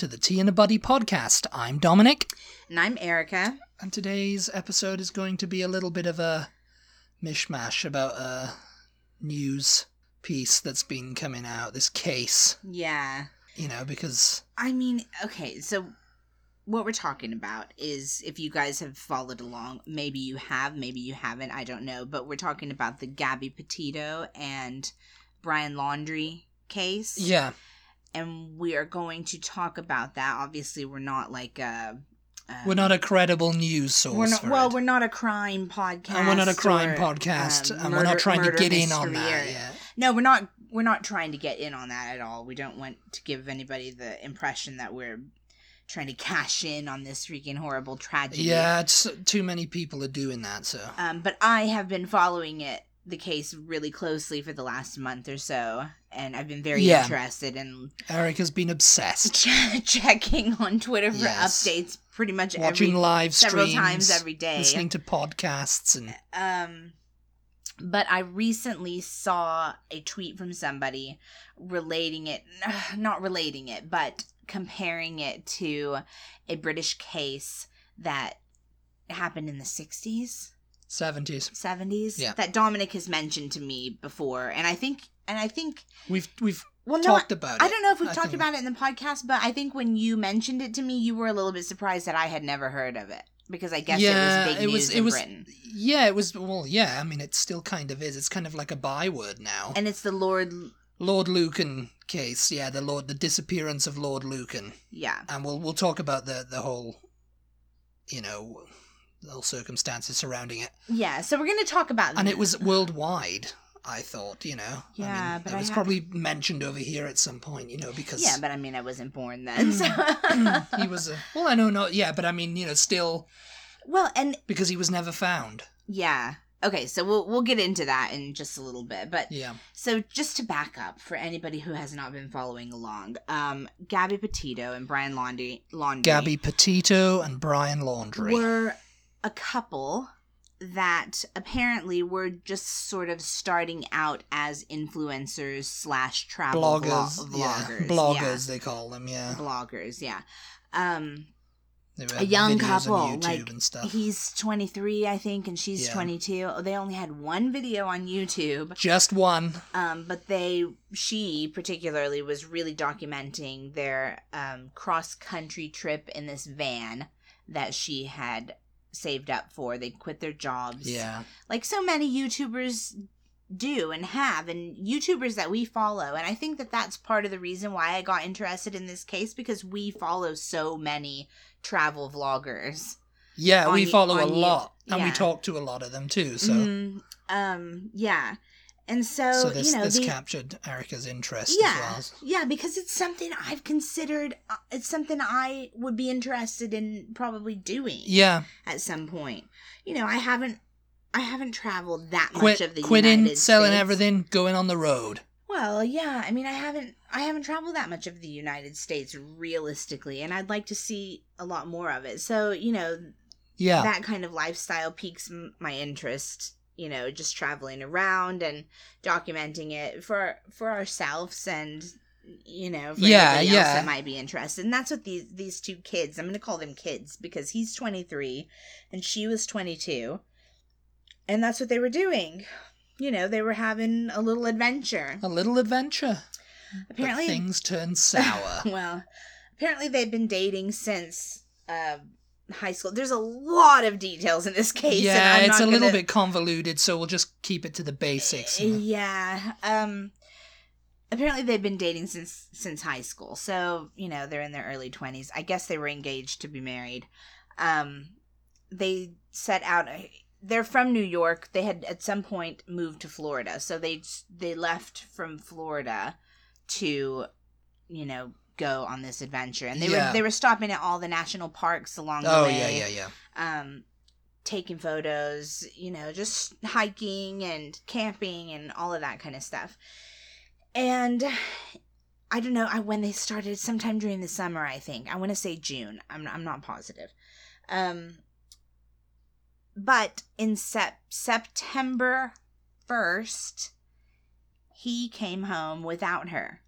to the Tea and a Buddy podcast. I'm Dominic, And I'm Erica. and today's episode is going to be a little bit of a mishmash about a news piece that's been coming out, this case, Yeah. you know, because I mean, okay, so what we're talking about is if you guys have followed along, maybe you have, maybe you haven't, I don't know, but we're talking about the Gabby Petito and Brian Laundrie case. yeah, And we are going to talk about that. Obviously, we're not like a. uh, we're not a credible news source. We're not, well, it. we're not a crime podcast. and we're not a crime or, podcast, um, and we're not trying to get in on that yet. No, we're not. We're not trying to get in on that at all. We don't want to give anybody the impression that we're trying to cash in on this freaking horrible tragedy. Yeah, it's too many people are doing that, so Um, but I have been following it, the case, really closely for the last month or so, and I've been very Yeah. interested in Eric has been obsessed. ch- checking on Twitter for Yes. updates, pretty much Watching every live several streams, times every day. listening to podcasts, and Um, but I recently saw a tweet from somebody relating it, not relating it, but comparing it to a British case that happened in the 60s, 70s. 70s Yeah. that Dominic has mentioned to me before. And I think, and I think, We've we've well, no, talked about it. I don't know if we've I talked about it in the podcast, but I think when you mentioned it to me, you were a little bit surprised that I had never heard of it because I guess yeah, it was big it news was. It in was. Britain. Yeah, it was. Well, yeah. I mean, it still kind of is. It's kind of like a byword now. And it's the Lord, Lord Lucan case. Yeah, the Lord, the disappearance of Lord Lucan, yeah. and we'll we'll talk about the the whole, you know, whole circumstances surrounding it. Yeah, so we're going to talk about And it was worldwide. I thought, you know. Yeah, I mean, but it was probably mentioned over here at some point, you know, because Yeah, but I mean, I wasn't born then. So. he was a well, I know, no, yeah, but I mean, you know, still well, and because he was never found. yeah. Okay, so we'll we'll get into that in just a little bit, but Yeah, so just to back up for anybody who has not been following along, um, Gabby Petito and Brian Laundrie, Laundrie Gabby Petito and Brian Laundrie. were a couple that apparently were just sort of starting out as influencers slash travel bloggers, vlo- yeah, vloggers, bloggers they call them. yeah. Yeah, bloggers, yeah. Um, a young couple like he's 23 i think and she's Yeah. 22 Oh, they only had one video on youtube Just one. um, but they she particularly was really documenting their um, cross country trip in this van that she had saved up for they'd quit their jobs Yeah, like so many youtubers do and have and youtubers that we follow and i think that that's part of the reason why i got interested in this case because we follow so many travel vloggers yeah. We follow a on you- lot, and we talk to a lot of them too. So, Mhm. um yeah and so, so this you know this the- captured Erica's interest yeah as yeah because it's something i've considered uh, it's something i would be interested in probably doing. Yeah, at some point you know i haven't i haven't traveled that much quit of the United States. quitting, United selling States. everything, going on the road. Well, yeah. I mean, I haven't I haven't traveled that much of the United States realistically, and I'd like to see a lot more of it. So, you know, Yeah, that kind of lifestyle piques m- my interest. You know, just traveling around and documenting it for for ourselves and you know for Yeah, anybody else yeah. that might be interested. And that's what these these two kids. I'm going to call them kids because he's 23 and she was 22, and that's what they were doing. You know, they were having a little adventure. a little adventure. Apparently, but things turned sour. well, apparently they'd been dating since uh, high school. There's a lot of details in this case. and yeah, it's a not little gonna- bit convoluted, so we'll just keep it to the basics. Yeah. Um. Apparently they've been dating since since high school. So you know they're in their early twenties. I guess they were engaged to be married. Um. They set out. They're from New York. They had at some point moved to Florida. So they they left from Florida to, you know, go on this adventure. And they Yeah. were they were stopping at all the national parks along the Oh way yeah, yeah, yeah. um taking photos you know just hiking and camping and all of that kind of stuff and i don't know I, when they started sometime during the summer i think i want to say june i'm, I'm not positive um but in sep- september 1st he came home without her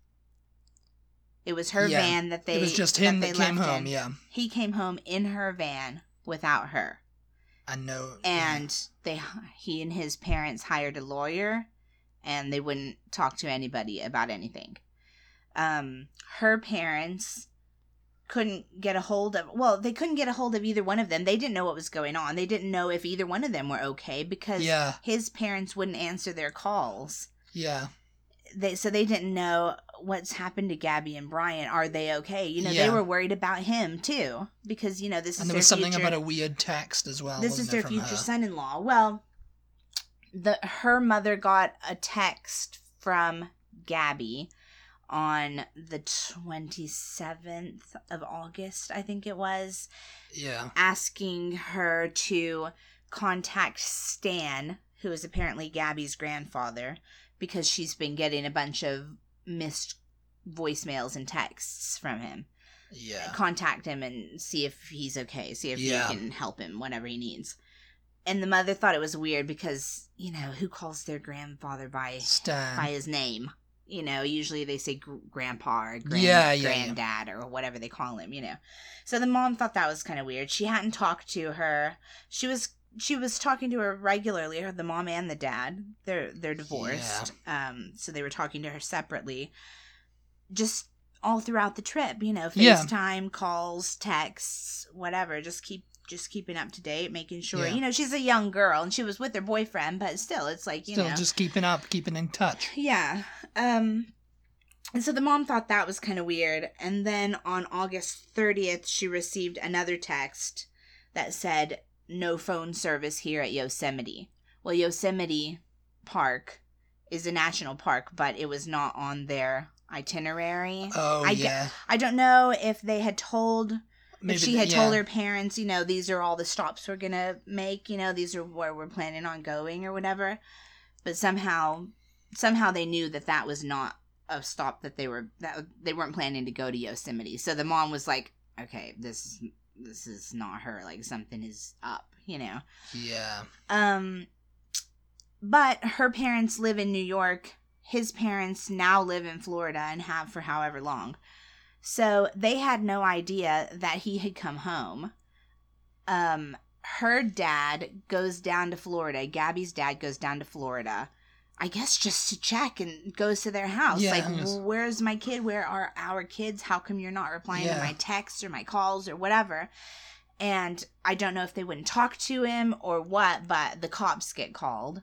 It was her Yeah. van that they it was just him they that, came home. in. Yeah, He came home in her van without her. I know. and they he and his parents hired a lawyer and they wouldn't talk to anybody about anything um her parents couldn't get a hold of well they couldn't get a hold of either one of them they didn't know what was going on they didn't know if either one of them were okay because yeah, his parents wouldn't answer their calls yeah, they so they didn't know what's happened to Gabby and Brian. Are they okay? You know, they were worried about him too because you know this and is there was something future about a weird text as well. this is their future her? son-in-law well the her mother got a text from gabby on the 27th of august i think it was Yeah, asking her to contact stan who is apparently gabby's grandfather because she's been getting a bunch of missed voicemails and texts from him yeah, contact him and see if he's okay, see if Yeah. you can help him whatever he needs. And the mother thought it was weird because you know who calls their grandfather by Stan. by his name. You know, usually they say gr- grandpa or grand, Yeah, yeah, yeah. granddad or whatever they call him. You know, so the mom thought that was kind of weird. She hadn't talked to her. She was she was talking to her regularly. Her the mom and the dad. They're they're divorced. Um, so they were talking to her separately. Just all throughout the trip, you know, Yeah. FaceTime, calls, texts, whatever. Just keep just keeping up to date, making sure. Yeah. You know, she's a young girl and she was with her boyfriend, but still, it's like you Still know, just keeping up, keeping in touch. yeah. Um and so the mom thought that was kind of weird. And then on August 30th, she received another text that said no phone service here at Yosemite. Well, Yosemite Park is a national park, but it was not on their itinerary. Oh I yeah, I don't know if they had told maybe she the- had yeah. told her parents, you know, these are all the stops we're gonna make, you know, these are where we're planning on going or whatever. But somehow, somehow they knew that that was not a stop that they were that they weren't planning to go to Yosemite. So the mom was like, "Okay, this is this is not her. Like something is up," you know. Yeah, Um, but her parents live in New York. His parents now live in Florida and have for however long. So they had no idea that he had come home. Um, her dad goes down to Florida. Gabby's dad goes down to Florida. I guess just to check and goes to their house. Yeah, like, yes. Where's my kid? Where are our kids? How come you're not replying to my texts or my calls or whatever? And I don't know if they wouldn't talk to him or what, but the cops get called.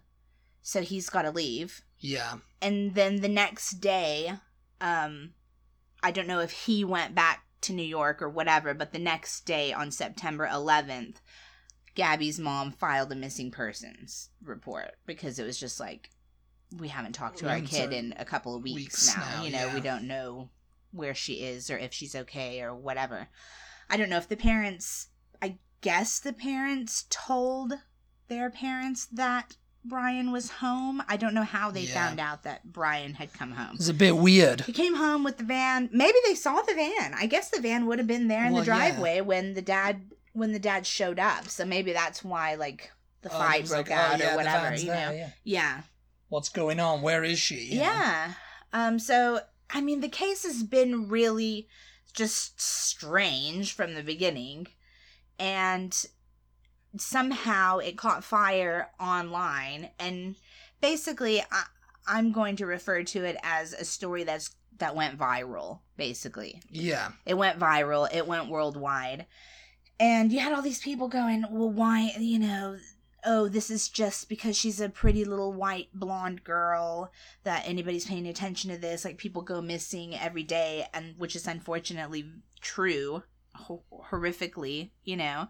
So he's got to leave. yeah, And then the next day, um, I don't know if he went back to New York or whatever, but the next day on September 11th, Gabby's mom filed a missing persons report because it was just like, we haven't talked to our kid in a couple of weeks, weeks now. now, You know, we don't know where she is or if she's okay or whatever. I don't know if the parents, I guess the parents told their parents that Brian was home. I don't know how they Yeah. found out that Brian had come home. it's a bit weird. He came home with the van. Maybe they saw the van. I guess the van would have been there in Well, the yeah. driveway when the dad when the dad showed up. So maybe that's why like the Oh, fight broke like, oh, out yeah, or whatever. You there, know? yeah. Yeah. What's going on? Where is she? you know? Yeah. Um so I mean the case has been really just strange from the beginning and somehow it caught fire online and basically I, I'm going to refer to it as a story that's that went viral basically. Yeah, It went viral, it went worldwide. And you had all these people going, well, why, you know, oh, this is just because she's a pretty little white blonde girl that anybody's paying attention to this. Like, people go missing every day, and which is unfortunately true, ho- horrifically, you know.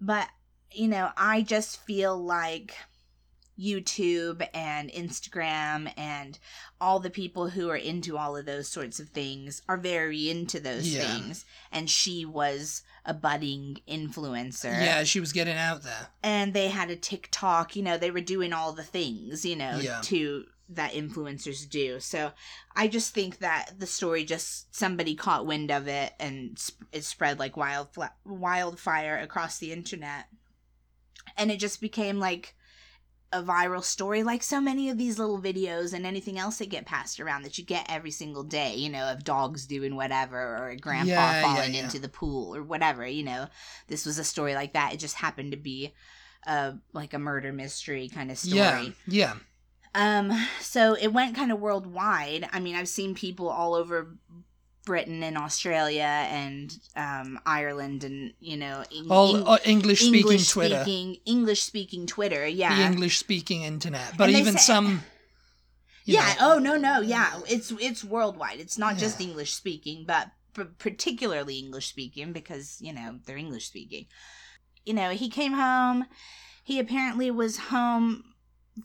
But, you know, I just feel like YouTube and Instagram and all the people who are into all of those sorts of things are very into those Yeah. things. And she was a budding influencer. yeah, she was getting out there. And they had a TikTok, you know, they were doing all the things, you know, Yeah. to that influencers do. So I just think that the story just somebody caught wind of it and it spread like wild wildfire across the internet. And it just became like a viral story like so many of these little videos and anything else that get passed around that you get every single day, you know, of dogs doing whatever or a grandpa Yeah, yeah, falling yeah. into the pool or whatever, you know. This was a story like that. It just happened to be uh like a murder mystery kind of story. Yeah, yeah. Um, so it went kind of worldwide. I mean, I've seen people all over Britain and Australia and um, Ireland and you know Eng- All uh, English speaking Twitter, English speaking Twitter. Yeah, the English speaking internet, but even say- some. yeah. know, Oh no, no. Yeah, it's it's worldwide. It's not just English speaking, but p- particularly English speaking because you know they're English speaking. You know, he came home. He apparently was home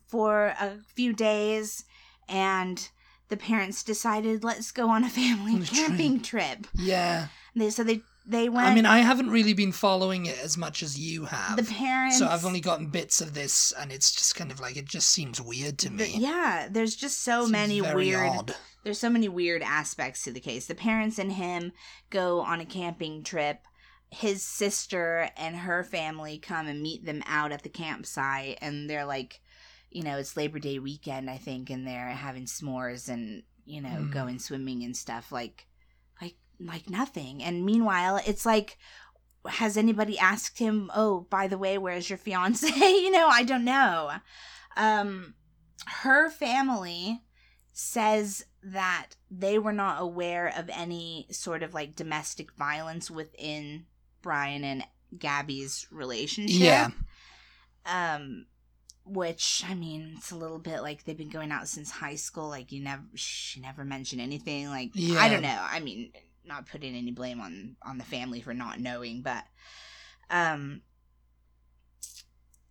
for a few days, and the parents decided let's go on a family On a camping trip. yeah. They so they they went. I mean, I haven't really been following it as much as you have. the parents. So I've only gotten bits of this, and it's just kind of like it just seems weird to me. the- yeah, there's just so many weird. odd. there's so many weird aspects to the case. The parents and him go on a camping trip. His sister and her family come and meet them out at the campsite, and they're like, you know, it's Labor Day weekend, I think, and they're having s'mores and you know Mm. going swimming and stuff like, like, like nothing. And meanwhile, it's like. Has anybody asked him, oh, by the way, where's your fiance? you know, I don't know. Um, her family says that they were not aware of any sort of like domestic violence within Brian and Gabby's relationship. Yeah. Um which I mean, it's a little bit like they've been going out since high school. Like you never, she never mentioned anything. Like I don't know. I mean, not putting any blame on on the family for not knowing, but um,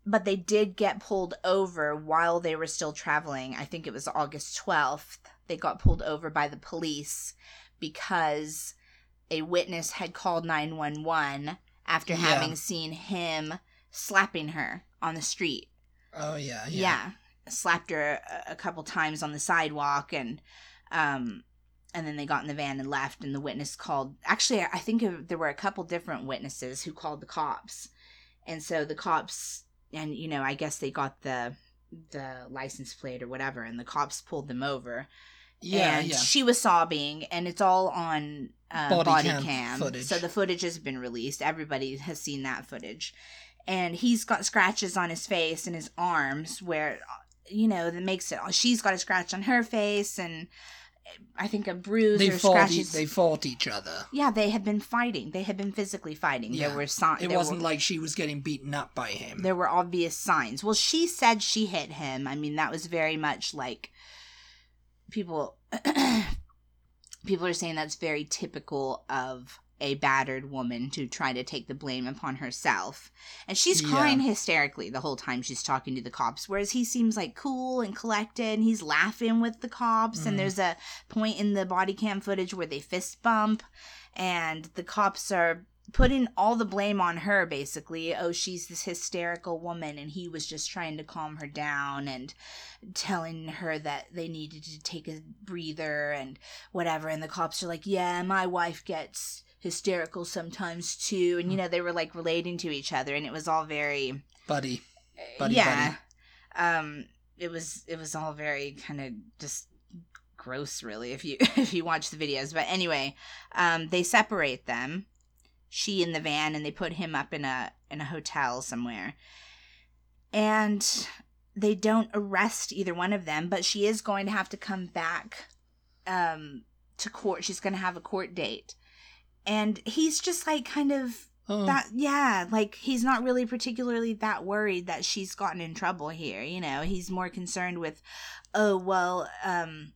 but they did get pulled over while they were still traveling. I think it was August twelfth. They got pulled over by the police because a witness had called nine one one after Yeah. having seen him slapping her on the street Oh yeah. yeah, Yeah. slapped her a, a couple times on the sidewalk and um and then they got in the van and left and the witness called actually i think there were a couple different witnesses who called the cops and so the cops and you know i guess they got the the license plate or whatever and the cops pulled them over Yeah. and yeah. she was sobbing and it's all on uh, Body body, cam cam, footage. so the footage has been released everybody has seen that footage and he's got scratches on his face and his arms where you know that makes it she's got a scratch on her face and i think a bruise They or fought. E- scratches they fought each other. yeah they had been fighting they had been physically fighting Yeah. there were signs It wasn't like she was getting beaten up by him. there were obvious signs. Well, she said she hit him. I mean, that was very much like people people are saying that's very typical of a battered woman to try to take the blame upon herself. And she's Yeah. crying hysterically the whole time she's talking to the cops, whereas he seems like cool and collected and he's laughing with the cops. Mhm. And there's a point in the body cam footage where they fist bump and the cops are putting all the blame on her basically oh she's this hysterical woman and he was just trying to calm her down and telling her that they needed to take a breather and whatever and the cops are like yeah my wife gets hysterical sometimes too and you know they were like relating to each other and it was all very Buddy. Buddy, yeah. um it was it was all very kind of just gross really if you if you watch the videos. But anyway um they separate them she in the van and they put him up in a in a hotel somewhere. And they don't arrest either one of them but she is going to have to come back um to court. She's going to have a court date and he's just like kind of Oh, that yeah like he's not really particularly that worried that she's gotten in trouble here you know? He's more concerned with oh well um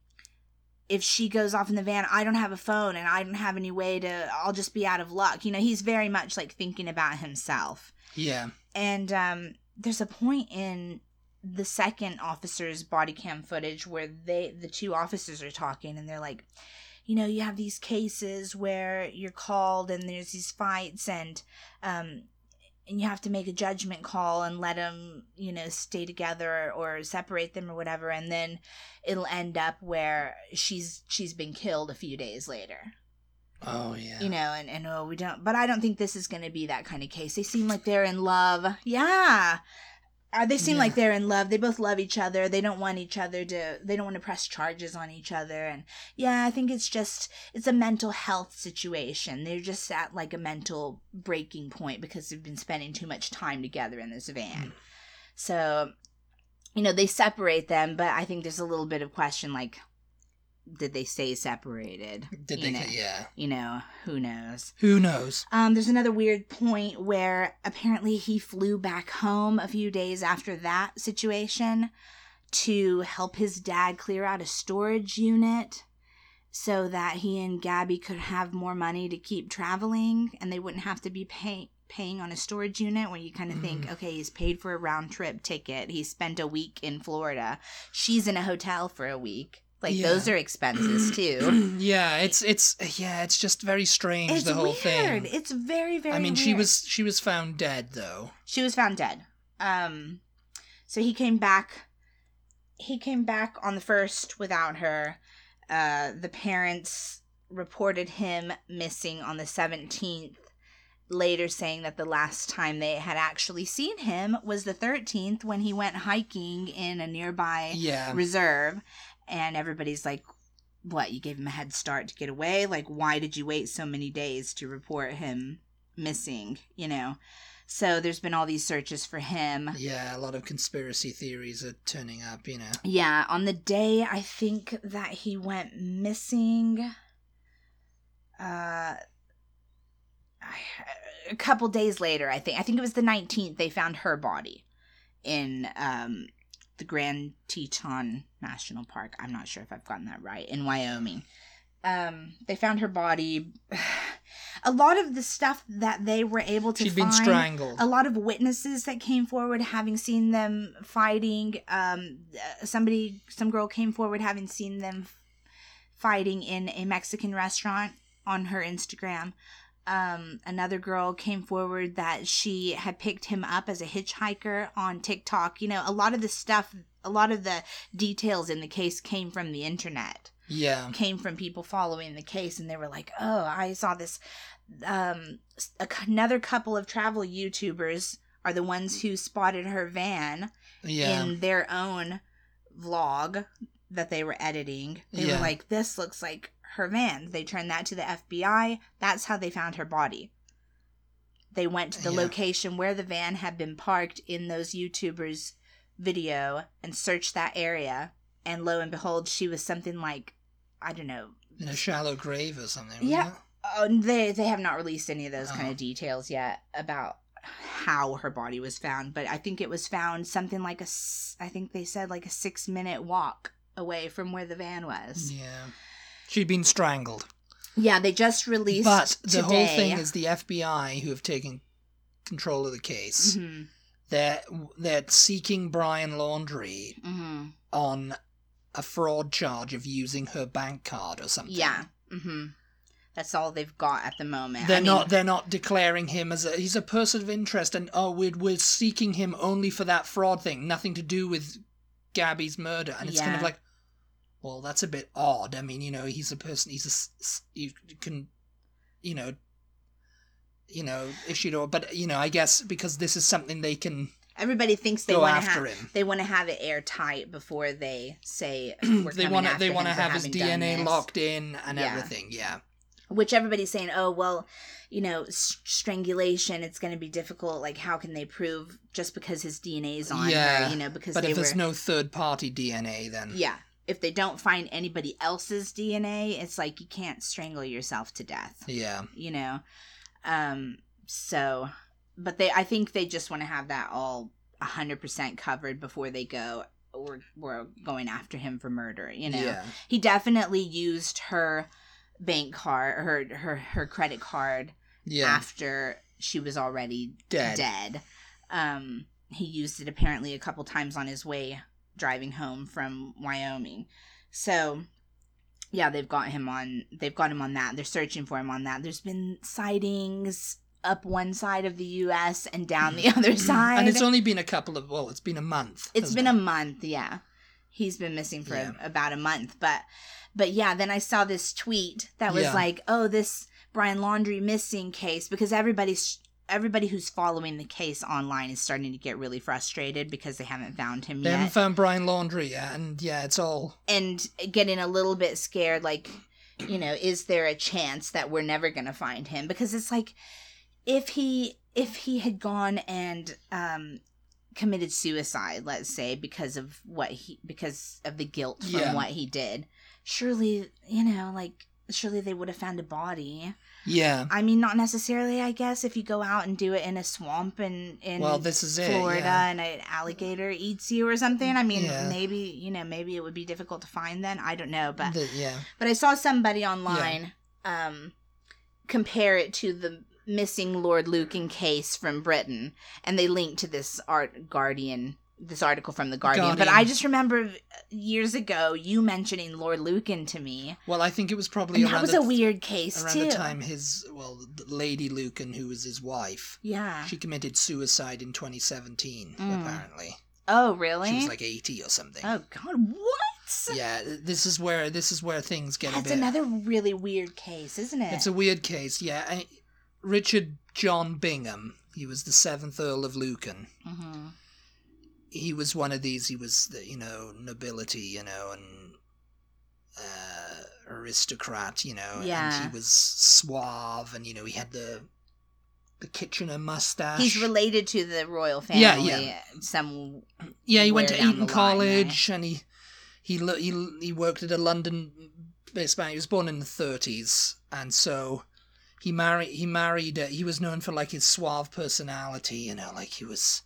if she goes off in the van i don't have a phone and i don't have any way to i'll just be out of luck. You know he's very much like thinking about himself. Yeah. and um there's a point in the second officer's body cam footage where they the two officers are talking and they're like you know you have these cases where you're called and there's these fights and um and you have to make a judgment call and let them you know stay together or separate them or whatever and then it'll end up where she's she's been killed a few days later. Oh yeah. you know and, and oh we don't but i don't think this is going to be that kind of case. They seem like they're in love. Yeah uh, they seem Yeah. like they're in love. They both love each other. They don't want each other to. They don't want to press charges on each other. And yeah, I think it's just it's a mental health situation. They're just at like a mental breaking point because they've been spending too much time together in this van. So, you know, they separate them, but I think there's a little bit of question like, did they stay separated? Did you they? know, Yeah. You know, who knows? Who knows? Um, there's another weird point where apparently he flew back home a few days after that situation to help his dad clear out a storage unit so that he and Gabby could have more money to keep traveling and they wouldn't have to be pay- paying on a storage unit where you kind of think, okay, he's paid for a round trip ticket. He spent a week in Florida. She's in a hotel for a week. Like Yeah. those are expenses too. yeah, it's it's yeah, it's just very strange it's the whole weird. thing. It's very very I mean, she was she was found dead though. she was found dead. Um, so he came back. He came back on the first without her. Uh, the parents reported him missing on the seventeenth. Later, saying that the last time they had actually seen him was the thirteenth when he went hiking in a nearby Yeah. reserve, and everybody's like, "What? You gave him a head start to get away? Like, why did you wait so many days to report him missing?" You know. So there's been all these searches for him. Yeah, a lot of conspiracy theories are turning up, you know. Yeah, on the day I think that he went missing, uh, a couple days later, I think I think it was the 19th. They found her body in um the Grand Teton National Park. I'm not sure if I've gotten that right in Wyoming. Um, they found her body. A lot of the stuff that they were able to She'd been strangled. a lot of witnesses that came forward having seen them fighting um uh, somebody some girl came forward having seen them fighting in a mexican restaurant on her instagram um another girl came forward that she had picked him up as a hitchhiker on tiktok you know a lot of the stuff a lot of the details in the case came from the internet Yeah. came from people following the case and they were like oh i saw this um a, another couple of travel youtubers are the ones who spotted her van Yeah. in their own vlog that they were editing they Yeah. were like this looks like her van they turned that to the fbi that's how they found her body they went to the Yeah. location where the van had been parked in those youtubers video and searched that area and lo and behold she was something like i don't know in a shallow grave or something. Yeah. Oh, they they have not released any of those kind of uh-huh. details yet about how her body was found, but I think it was found something like a, I think they said like a 6 minute walk away from where the van was. Yeah. She'd been strangled. Yeah, they just released But the whole thing is the FBI who have taken control of the case. Mhm, They're they're seeking Brian Laundrie mhm. on a fraud charge of using her bank card or something. Yeah. Mhm. That's all they've got at the moment. They're I mean, not. They're not declaring him as a. He's a person of interest, and oh, we're we're seeking him only for that fraud thing, nothing to do with Gabby's murder. And it's kind of like, well, that's a bit odd. I mean, you know, he's a person. He's a, You can, you know, you know, issued or, but you know, I guess because this is something they can everybody thinks they want to have him. they want to have it airtight before they say we're they want to. They want to have his DNA locked in and Yeah. everything. Yeah. which everybody's saying oh well you know strangulation it's going to be difficult like how can they prove just because his dna's on Yeah, her you know because But if were there's no third party DNA, then yeah if they don't find anybody else's dna it's like you can't strangle yourself to death yeah. you know um so but they i think they just want to have that all 100% covered before they go we're, we're going after him for murder you know Yeah. he definitely used her bank card her her her credit card Yeah. after she was already Dead. dead. Um, he used it apparently a couple times on his way driving home from Wyoming. So, yeah, they've got him on. They've got him on that. They're searching for him on that. There's been sightings up one side of the U.S. and down the mm. other mm. side. And it's only been a couple of well, it's been a month. It's been it? a month, yeah. He's been missing for Yeah. about a month, but but yeah, then I saw this tweet that was Yeah. like, "Oh, this Brian Laundrie missing case because everybody's everybody who's following the case online is starting to get really frustrated because they haven't found him They yet. haven't found Brian Laundrie yet, and yeah, it's all and getting a little bit scared like you know is there a chance that we're never going to find him? Because it's like if he if he had gone and um committed suicide let's say because of what he because of the guilt from Yeah. what he did surely you know like surely they would have found a body yeah. i mean not necessarily i guess if you go out and do it in a swamp and in Well, this is it. Florida yeah. and an alligator eats you or something. I mean, Yeah. maybe you know, maybe it would be difficult to find then. I don't know, but The- yeah. but I saw somebody online um compare it to the missing Lord Lucan case from Britain, and they linked to this art Guardian. This article from the Guardian, but I just remember years ago you mentioning Lord Lucan to me, Well, I think it was probably and that was a weird case around too. the time his well, Lady Lucan, who was his wife, Yeah. she committed suicide in 2017. Mm. Apparently, oh, really? she was like 80 or something. oh God, what? Yeah, this is where this is where things get a That's bit. another really weird case, isn't it? It's a weird case. Yeah, I, Richard John Bingham. He was the seventh Earl of Lucan. hmm he was one of these. He was the you know nobility, you know, and uh, aristocrat, you know, Yeah. and he was suave, and you know he had the the Kitchener mustache. He's related to the royal family. Yeah, yeah. Some yeah, he went to Eton the line, College, and he he he he worked at a London based bank. He was born in the thirties, and so. He married. He married. Uh, he was known for like his suave personality, you know, like he was,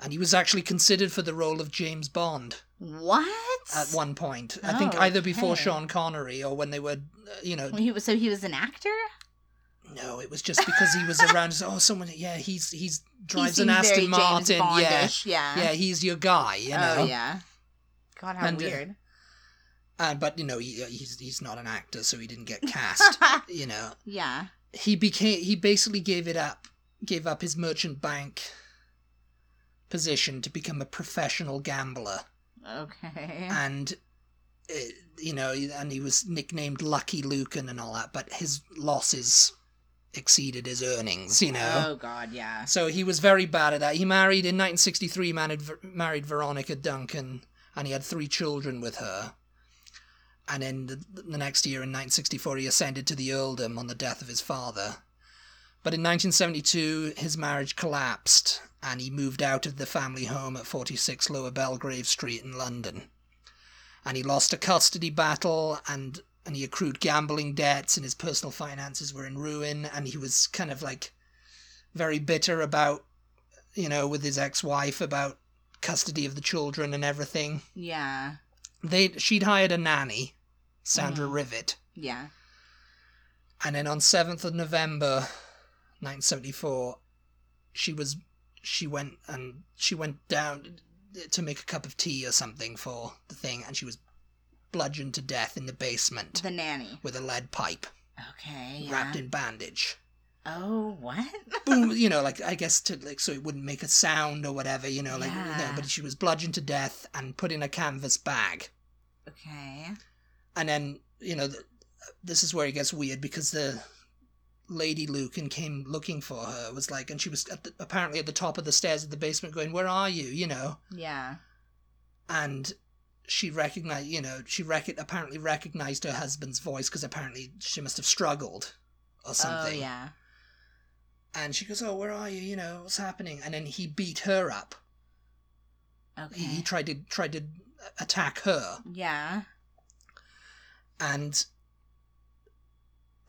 and he was actually considered for the role of James Bond. what? at one point. I think Oh, either before. Sean Connery or when they were, uh, you know, He was so he was an actor. no, it was just because he was around. oh, someone, yeah, he's he's drives he an Aston Martin, yeah, yeah, yeah, he's your guy, you know. Oh yeah. God, how And, uh, weird. And but you know, he, he's he's not an actor, so he didn't get cast. you know, yeah. he became he basically gave it up, gave up his merchant bank position to become a professional gambler. Okay. and uh, you know, and he was nicknamed Lucky Lucan and all that, but his losses exceeded his earnings, you know. Oh God, yeah. So he was very bad at that. He married in 1963, married, married Veronica Duncan, and he had three children with her. And then the, the next year, in 1964, he ascended to the earldom on the death of his father. But in 1972, his marriage collapsed, and he moved out of the family home at 46 Lower Belgrave Street in London. And he lost a custody battle, and and he accrued gambling debts, and his personal finances were in ruin, and he was kind of like very bitter about, you know, with his ex-wife about custody of the children and everything. Yeah. They she'd hired a nanny, Sandra Mhm. Rivett, Yeah. and then on seventh of November, nineteen seventy-four, she was she went and she went down to make a cup of tea or something for the thing, and she was bludgeoned to death in the basement The nanny. with a lead pipe Okay. Yeah. wrapped in bandage. Oh, what? boom, you know, like I guess to like so it wouldn't make a sound or whatever, you know, like no, Yeah. but she was bludgeoned to death and put in a canvas bag, okay. and then you know, th- this is where it gets weird because the lady Lucan came looking for her was like, and she was at the, apparently at the top of the stairs of the basement going, "Where are you?" You know, Yeah. and she recognized, you know, she rec- apparently recognized her husband's voice because apparently she must have struggled or oh, something. Oh yeah. And she goes, "Oh, where are you? You know, what's happening?" And then he beat her up. Okay. He, he tried to tried to attack her, yeah. and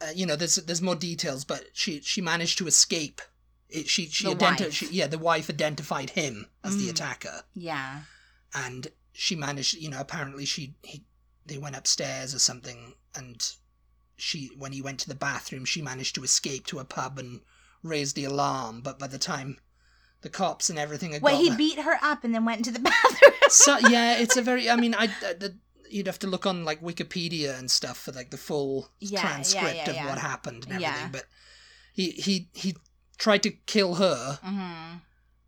uh, you know, there's there's more details, but she she managed to escape. It, she she, The identi- she yeah the wife identified him as the Mm. attacker, Yeah. and she managed. You know, apparently she he they went upstairs or something, and she when he went to the bathroom, she managed to escape to a pub and raise the alarm. But by the time the cops and everything had got he beat her up and then went into the bathroom. so yeah, it's a very. I mean, I, I the, you'd have to look on like Wikipedia and stuff for like the full Yeah, transcript yeah, of yeah. what happened and everything. But he he he tried to kill her, hmm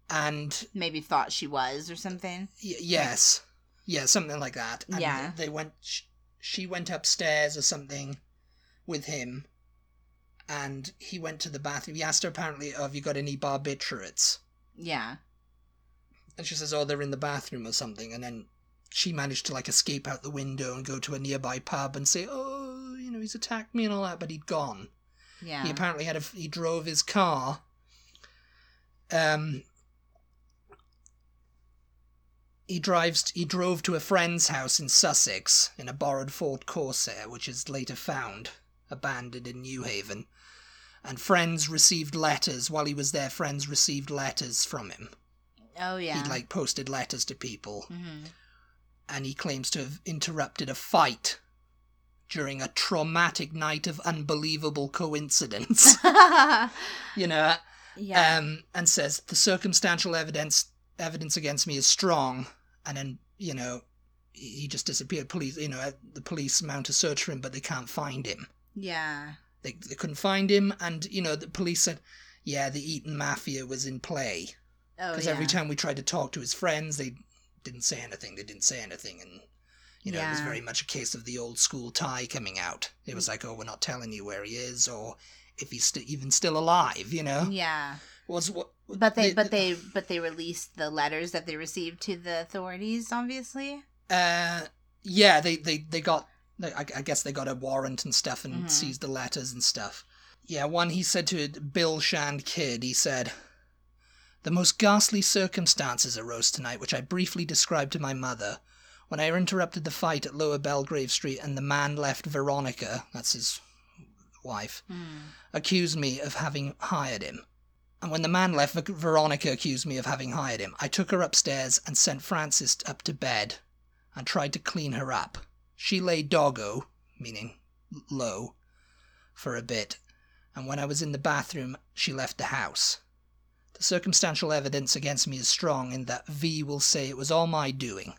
and Maybe thought she was or something. y- yes, yeah, something like that. And Yeah. they went. sh- She went upstairs or something with him, and he went to the bathroom. He asked her apparently, oh, "Have you got any barbiturates?" Yeah. And she says, "Oh, they're in the bathroom or something." And then she managed to like escape out the window and go to a nearby pub and say, "Oh, you know, he's attacked me and all that," but he'd gone. Yeah. He apparently had a he drove his car. Um. He drives. He drove to a friend's house in Sussex in a borrowed Ford Corsair, which is later found abandoned in Newhaven. And friends received letters while he was there. Friends received letters from him. oh yeah. He'd like posted letters to people, hmm and he claims to have interrupted a fight during a traumatic night of unbelievable coincidence. you know, yeah. um, and says the circumstantial evidence evidence against me is strong, and then you know he just disappeared. Police, you know, the police mount a search for him, but they can't find him. yeah. They they couldn't find him, and you know the police said, yeah, the Eton Mafia was in play Oh because yeah. every time we tried to talk to his friends, they didn't say anything. They didn't say anything, and you know it was very much a case of the old school tie coming out. It was like, oh, we're not telling you where he is, or if he's st- even still alive. You know, Yeah. was what. But they, but they, but they released the letters that they received to the authorities. Obviously. Uh, yeah, they they they got. they- I, I guess they got a warrant and stuff and Mhm. seized the letters and stuff. Yeah, one he said to Bill Shand Kydd, he said, "The most ghastly circumstances arose tonight, which I briefly described to my mother." When I interrupted the fight at Lower Belgrave Street and the man left Veronica, that's his wife, Hmm. accused me of having hired him. And when the man left, Veronica accused me of having hired him. I took her upstairs and sent Frances up to bed and tried to clean her up. She lay doggo, meaning low, for a bit, and when I was in the bathroom, she left the house. The circumstantial evidence against me is strong in that V will say it was all my doing.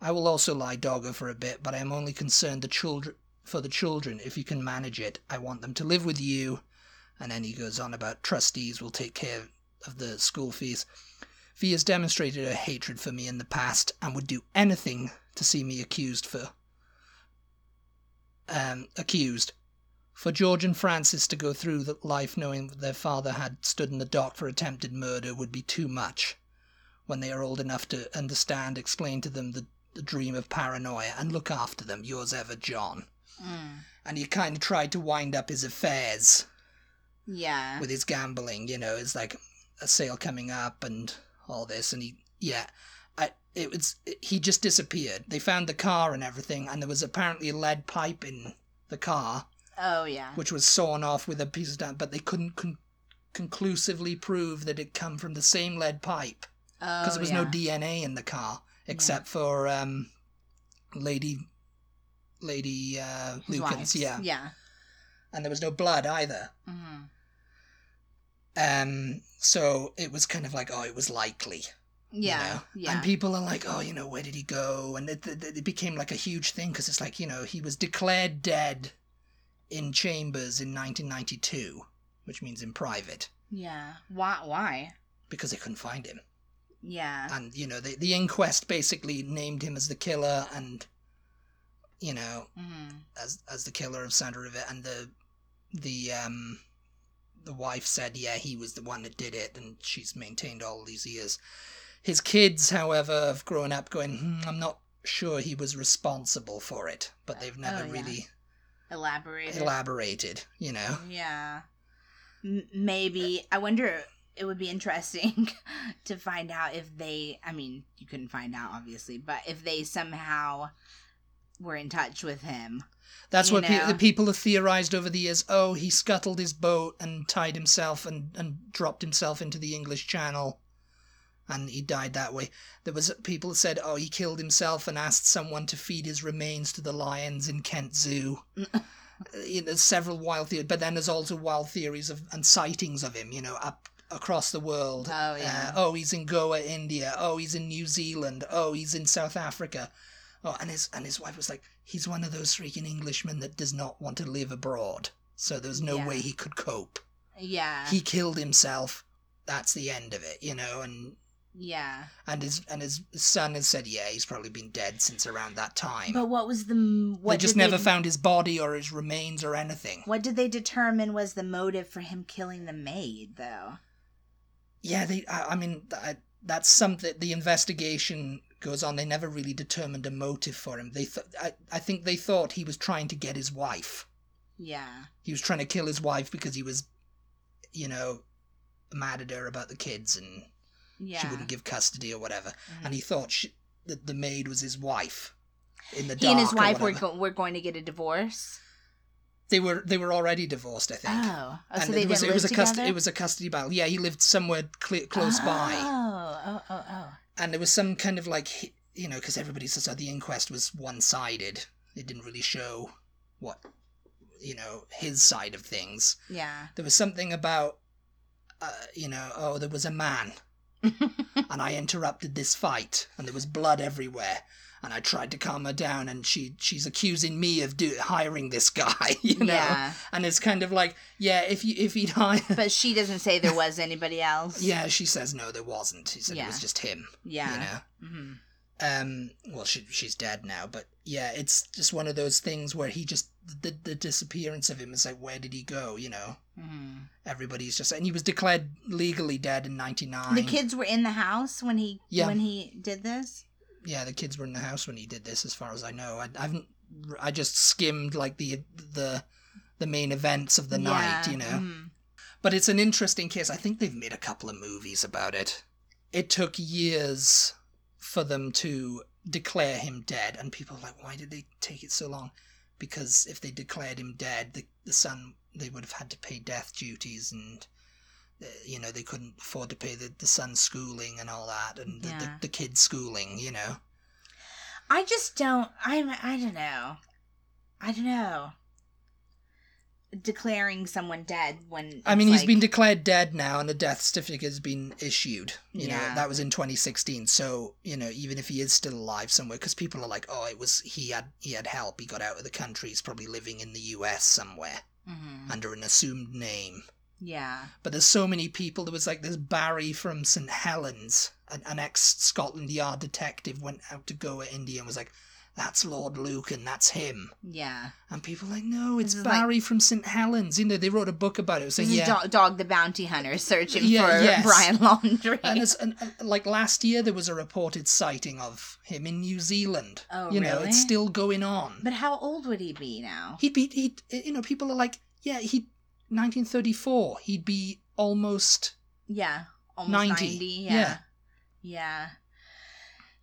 I will also lie doggo for a bit, but I am only concerned the children for the children if you can manage it. I want them to live with you. And then he goes on about trustees will take care of the school fees. V has demonstrated her hatred for me in the past and would do anything to see me accused for um accused. For George and Frances to go through the life knowing that their father had stood in the dock for attempted murder would be too much. When they are old enough to understand, explain to them the, the dream of paranoia and look after them. Yours ever, John. Mm. And he kind of tried to wind up his affairs Yeah. with his gambling. You know, it's like a sale coming up and all this, and he, yeah, I, it was he just disappeared. They found the car and everything, and there was apparently a lead pipe in the car, oh yeah. which was sawn off with a piece of stamp, but they couldn't con- conclusively prove that it come from the same lead pipe Oh because there was yeah. no DNA in the car except for um, Lady. Lady uh, Lucan's, yeah, Yeah. and there was no blood either. hmm Um, so it was kind of like, oh, it was likely. you Yeah. know? Yeah. And people are like, oh, you know, where did he go? And it, it, it became like a huge thing because it's like, you know, he was declared dead in chambers in 1992, which means in private, yeah. Why? Why? because they couldn't find him. Yeah. And, you know, the, the inquest basically named him as the killer and, you know, hmm as as the killer of Sandra Rivett. And the, the, um, the wife said, yeah, he was the one that did it, and she's maintained all these years. His kids, however, have grown up going, hmm, I'm not sure he was responsible for it, but they've never Oh, yeah. really Elaborated. elaborated, you know? Yeah. M- maybe. I wonder. It would be interesting to find out if they. I mean, you couldn't find out, obviously, but if they somehow were in touch with him. That's what pe- the people have theorized over the years. Oh, he scuttled his boat and tied himself and, and dropped himself into the English Channel. And he died that way. There was people said, oh, he killed himself and asked someone to feed his remains to the lions in Kent Zoo. Uh, you know, there's several wild theories, but then there's also wild theories of and sightings of him. You know, up across the world. Oh, yeah. Uh, oh, he's in Goa, India. Oh, he's in New Zealand. Oh, he's in South Africa. Oh, and his and his wife was like, he's one of those freaking Englishmen that does not want to live abroad. So there's no Yeah. way he could cope. Yeah. He killed himself. That's the end of it, you know. And Yeah. and his and his son has said, yeah, he's probably been dead since around that time. But what was the m- what they just never they, found his body or his remains or anything. What did they determine was the motive for him killing the maid, though? Yeah, they. I, I mean, th- that's something. The investigation goes on. They never really determined a motive for him. They, th- I, I think they thought he was trying to get his wife. Yeah. He was trying to kill his wife because he was, you know, mad at her about the kids and Yeah. she wouldn't give custody or whatever. And he thought she, that the maid was his wife. In the he and his wife were go- were going to get a divorce. They were they were already divorced, I think. Oh, oh and so they it was it was a cust- it was a custody battle. Yeah, he lived somewhere cl- close by. Oh, oh, oh, oh. and there was some kind of like you know because everybody says that the inquest was one-sided it didn't really show what you know his side of things Yeah. there was something about uh, you know oh there was a man and i interrupted this fight and there was blood everywhere and i tried to calm her down and she she's accusing me of do, hiring this guy you know Yeah. and it's kind of like yeah if you if he'd hired But she doesn't say there was anybody else. yeah she says no there wasn't she said it was just him Yeah. you know hmm um well she she's dead now but yeah it's just one of those things where he just the the disappearance of him is like where did he go you know hmm everybody's just and he was declared legally dead in 99 The kids were in the house when he Yeah. when he did this. yeah the kids were in the house when he did this as far as i know i, I haven't i just skimmed like the the the main events of the night you know mhm. but it's an interesting case i think they've made a couple of movies about it it took years for them to declare him dead and people are like why did they take it so long because if they declared him dead the, the son they would have had to pay death duties and uh, you know they couldn't afford to pay the, the son's schooling and all that and the, the, Yeah. the kid's schooling you know I just don't. I'm. I don't know. I don't know. Declaring someone dead when I mean, he's been declared dead now, and a death certificate has been issued. You Yeah. know, that was in 2016. So you know, even if he is still alive somewhere, because people are like, "Oh, it was he had he had help. He got out of the country. He's probably living in the U.S. somewhere Mhm. under an assumed name." Yeah. But there's so many people. There was like this Barry from St Helens, an, an ex Scotland Yard detective, went out to Goa, India, and was like, "That's Lord Lucan That's him." Yeah. And people are like, "No, it's This is like- Barry from St Helens." You know, they wrote a book about it. So "Yeah." Dog, Dog the Bounty Hunter searching Yeah, for yes. Brian Laundrie. And, it's, and, and like last year, there was a reported sighting of him in New Zealand. Oh, you know, it's still going on. but how old would he be now? he'd be, he'd, uh, you know, people are like, yeah, he, 1934, he'd be almost. Yeah. Almost 90, 90. yeah. yeah. Yeah.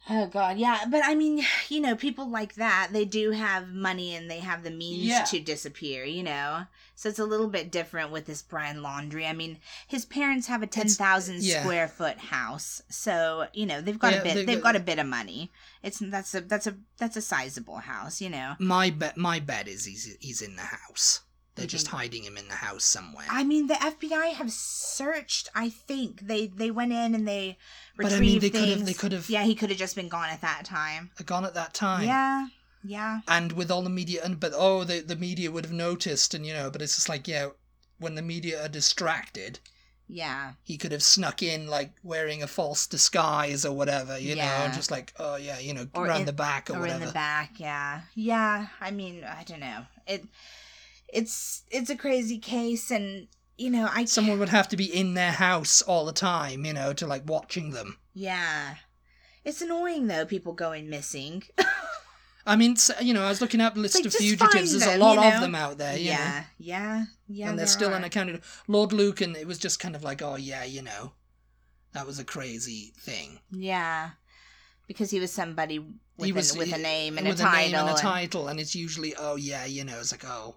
Oh god, yeah, but I mean, you know, people like that, they do have money and they have the means Yeah. to disappear, you know. So it's a little bit different with this Brian Laundrie. I mean, his parents have a 10,000 yeah. square foot house. So, you know, they've got Yeah, a bit they've they've got- got a bit of money. It's that's a that's a that's a sizable house, you know. My bet, my bet is he's he's in the house. They're just mm-hmm. hiding him in the house somewhere. I mean, the FBI have searched. I think they they went in and they But, I retrieved mean, they could things. have- they could have- Yeah, he could have just been gone at that time. Gone at that time. Yeah, yeah, And with all the media, and but oh, the the media would have noticed, and you know, but it's just like yeah, when the media are distracted, yeah, he could have snuck in like wearing a false disguise or whatever, you know, Yeah. and just like oh yeah, you know, Or around in- the back or, or whatever. in the back. Yeah, yeah. I mean, I don't know. It, it's it's a crazy case, and you know, I Someone would have to be in their house all the time, you know, to like watching them. yeah. It's annoying though. People going missing. I mean, you know, I was looking up list like, of fugitives. There's a lot you of them out there, you know, yeah, yeah, yeah. and they're still are. unaccounted. Lord Lucan it was just kind of like, oh yeah, you know, that was a crazy thing. Yeah, because he was somebody with, he an- was with a eh, name and a with title. name and a and- title, and it's usually, oh yeah, you know, it's like, oh,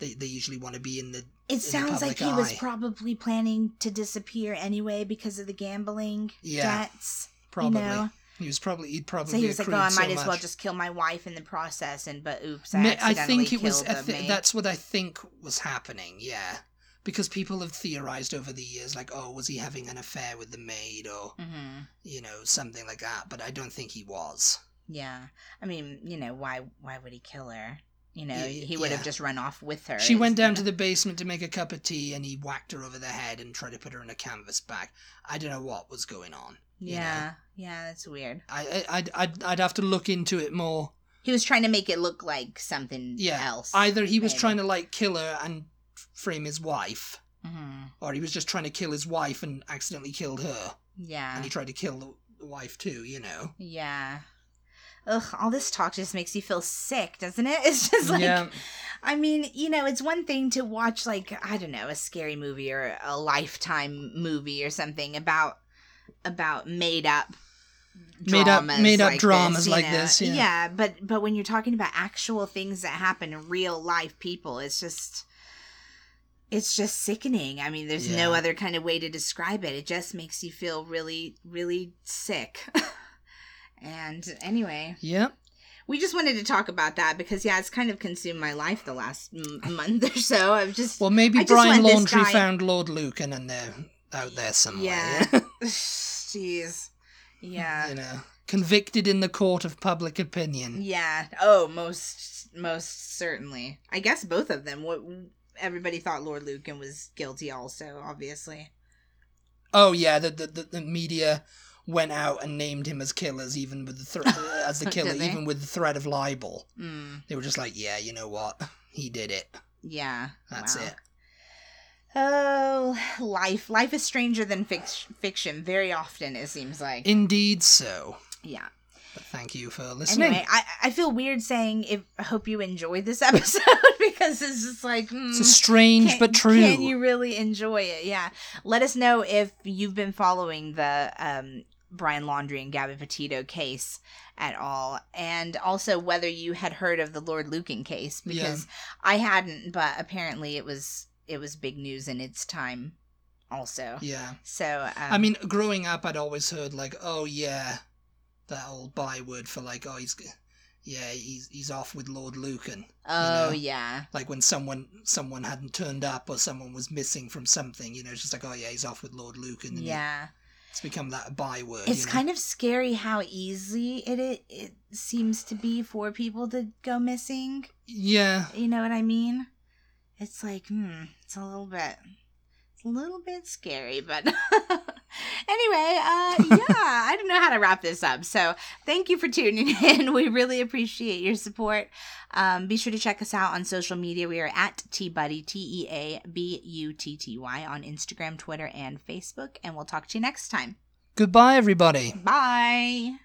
they they usually want to be in the It the sounds like public he was probably planning to disappear anyway because of the gambling Yeah, debts. probably. You know? He was probably he'd probably So he was like, "Oh, I so might as well just kill my wife in the process." And but oops, I Ma- I think it was. killed I the thi- maid. that's what I think was happening. Yeah, because people have theorized over the years, like, oh, was he having an affair with the maid, or hmm you know, something like that. But I don't think he was. Yeah, I mean, you know, why why would he kill her? You know, Y- he would have just run off with her. She went down to the basement to make a cup of tea, and he whacked her over the head and tried to put her in a canvas bag. I don't know what was going on. you know. Yeah, yeah, that's weird. I, I, I'd, I'd, I'd have to look into it more. He was trying to make it look like something Yeah. else. Either he was maybe. trying to like kill her and frame his wife, Mhm. or he was just trying to kill his wife and accidentally killed her, Yeah. and he tried to kill the, the wife too. You know. Yeah. Ugh, all this talk just makes you feel sick, doesn't it? It's just like, yeah. I mean, you know, it's one thing to watch, like, I don't know, a scary movie or a lifetime movie or something about about made up Made up- made up like dramas this, like know? this, yeah. but but when you're talking about actual things that happen in real life people, it's just it's just sickening. I mean, there's no other kind of way to describe it. It just makes you feel really, really sick. and anyway, Yep. we just wanted to talk about that because yeah, it's kind of consumed my life the last m- month or so. I've just Well, maybe I Brian Laundrie guy- found Lord Lucan and they're out there somewhere. yeah, jeez, yeah, you know, convicted in the court of public opinion. yeah. Oh, most most certainly. I guess both of them. What everybody thought Lord Lucan was guilty, also obviously. Oh yeah, the the, the, the media went out and named him as killers, even with the thre- as the killer, even with the threat of libel. Mm, They were just like, yeah, you know what, he did it. yeah, That's wow. it. Oh, life. Life is stranger than fic- fiction. Very often, it seems like. Indeed, so. yeah. But thank you for listening. Anyway, I, I feel weird saying if I hope you enjoyed this episode because it's just like mm, it's a strange can- but true. Can you really enjoy it? Yeah. Let us know if you've been following the um, Brian Laundrie and Gabby Petito case at all, and also whether you had heard of the Lord Lucan case because I hadn't, but apparently it was it was big news in its time, also. yeah. So um, I mean, growing up, I'd always heard like, "Oh yeah," that old byword for like, "Oh he's, yeah, he's he's off with Lord Lucan." oh know. yeah, Like when someone someone hadn't turned up or someone was missing from something, you know, it's just like, "Oh yeah, he's off with Lord Lucan." And yeah. It's become that byword. It's you know? kind of scary how easy it, it it seems to be for people to go missing. yeah, You know what I mean? It's like, hmm, it's a little bit, a little bit scary, but anyway, uh, yeah, I don't know how to wrap this up. So thank you for tuning in. We really appreciate your support. Um, be sure to check us out on social media. We are at TeaButty, T E A B U T T Y, on Instagram, Twitter, and Facebook. And we'll talk to you next time. Goodbye, everybody. Bye.